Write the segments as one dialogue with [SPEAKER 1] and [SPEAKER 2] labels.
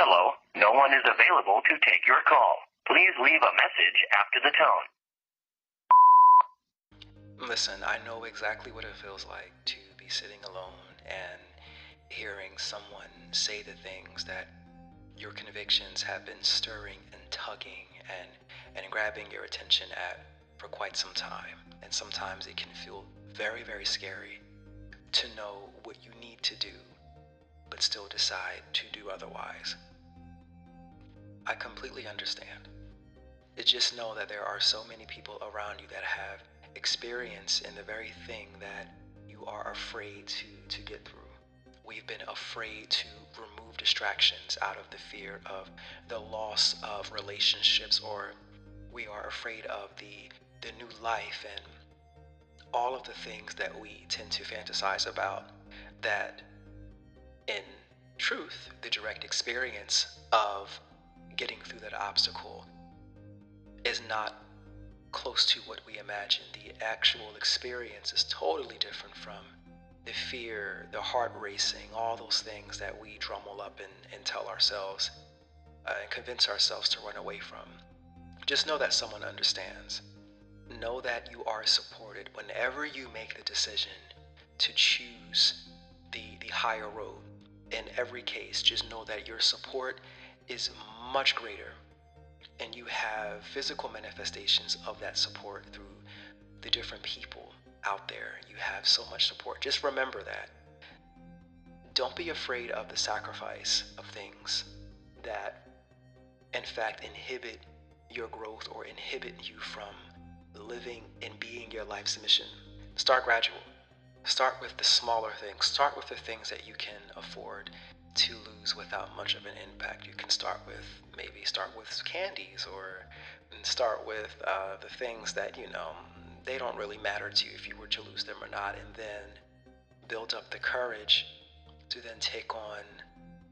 [SPEAKER 1] Hello, no one is available to take your call. Please leave a message after the tone.
[SPEAKER 2] Listen, I know exactly what it feels like to be sitting alone and hearing someone say the things that your convictions have been stirring and tugging and, and grabbing your attention at for quite some time. And sometimes it can feel very, very scary to know what you need to do, but still decide to do otherwise. I completely understand. Just know that there are so many people around you that have experience in the very thing that you are afraid to, to get through. We've been afraid to remove distractions out of the fear of the loss of relationships, or we are afraid of the, the new life and all of the things that we tend to fantasize about that in truth, the direct experience of getting through that obstacle is not close to what we imagine. The actual experience is totally different from the fear, the heart racing, all those things that we drummel up and, and tell ourselves uh, and convince ourselves to run away from. Just know that someone understands. Know that you are supported whenever you make the decision to choose the, the higher road. In every case, just know that your support is much greater and you have physical manifestations of that support through the different people out there. You have so much support. Just remember that. Don't be afraid of the sacrifice of things that, in fact, inhibit your growth or inhibit you from living and being your life's mission. Start gradual. Start with the smaller things. Start with the things that you can afford to lose without much of an impact. You can start with maybe start with candies or start with uh, the things that you know they don't really matter to you if you were to lose them or not, and then build up the courage to then take on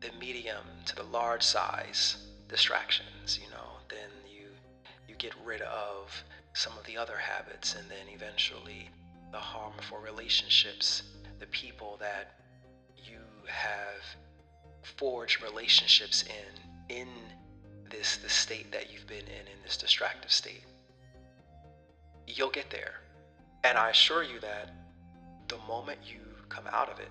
[SPEAKER 2] the medium to the large size distractions. You know, then you you get rid of some of the other habits, and then eventually the harmful relationships, the people that you have forge relationships in in this the state that you've been in in this distractive state. You'll get there. And i assure you that the moment you come out of it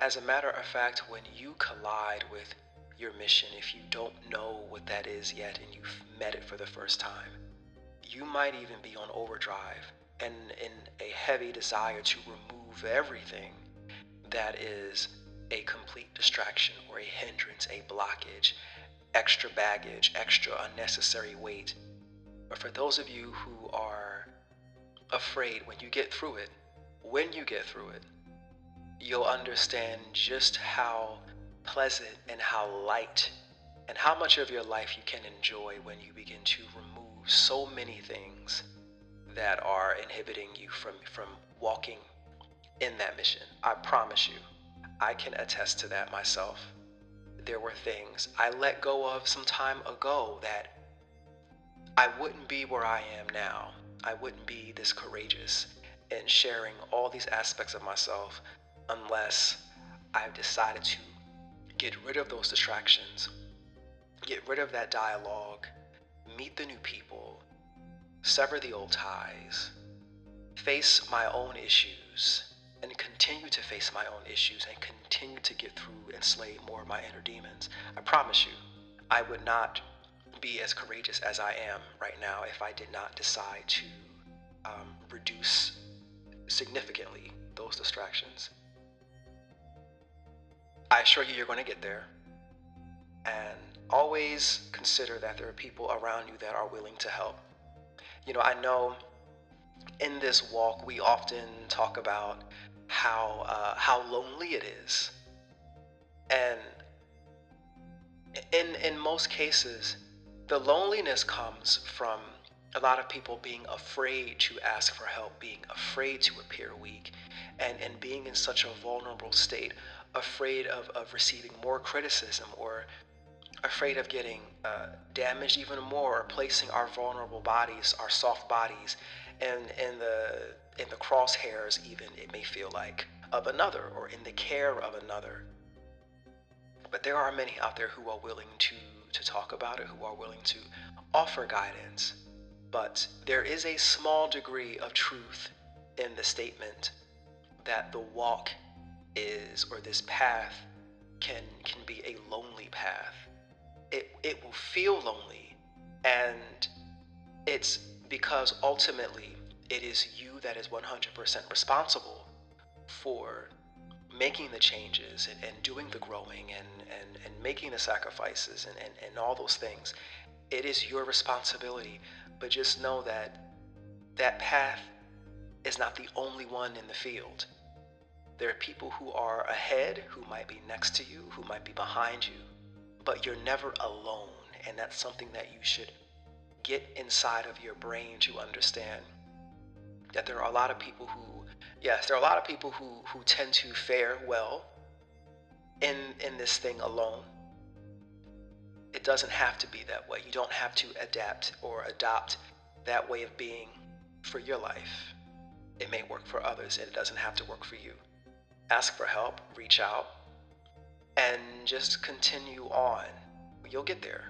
[SPEAKER 2] as a matter of fact when you collide with your mission if you don't know what that is yet and you've met it for the first time you might even be on overdrive and in a heavy desire to remove everything that is a complete distraction or a hindrance, a blockage, extra baggage, extra unnecessary weight. But for those of you who are afraid when you get through it, when you get through it, you'll understand just how pleasant and how light and how much of your life you can enjoy when you begin to remove so many things that are inhibiting you from, from walking in that mission. I promise you. I can attest to that myself. There were things I let go of some time ago that I wouldn't be where I am now. I wouldn't be this courageous in sharing all these aspects of myself unless I've decided to get rid of those distractions, get rid of that dialogue, meet the new people, sever the old ties, face my own issues and continue to face my own issues and continue to get through and slay more of my inner demons. I promise you, I would not be as courageous as I am right now if I did not decide to um, reduce significantly those distractions. I assure you, you're going to get there. And always consider that there are people around you that are willing to help. You know, I know in this walk, we often talk about how uh, how lonely it is, and in in most cases, the loneliness comes from a lot of people being afraid to ask for help, being afraid to appear weak, and, and being in such a vulnerable state, afraid of, of receiving more criticism or afraid of getting uh, damaged even more or placing our vulnerable bodies, our soft bodies, in, in the in the crosshairs, even it may feel like, of another or in the care of another. But there are many out there who are willing to, to talk about it, who are willing to offer guidance. But there is a small degree of truth in the statement that the walk is, or this path can, can be a lonely path. It, it will feel lonely, and it's because ultimately it is you that is 100% responsible for making the changes and, and doing the growing and, and, and making the sacrifices and, and, and all those things. It is your responsibility. But just know that that path is not the only one in the field. There are people who are ahead, who might be next to you, who might be behind you, but you're never alone. And that's something that you should get inside of your brain to understand that there are a lot of people who yes, there are a lot of people who, who tend to fare well in, in this thing alone. It doesn't have to be that way. You don't have to adapt or adopt that way of being for your life. It may work for others, and it doesn't have to work for you. Ask for help, reach out, and just continue on. You'll get there.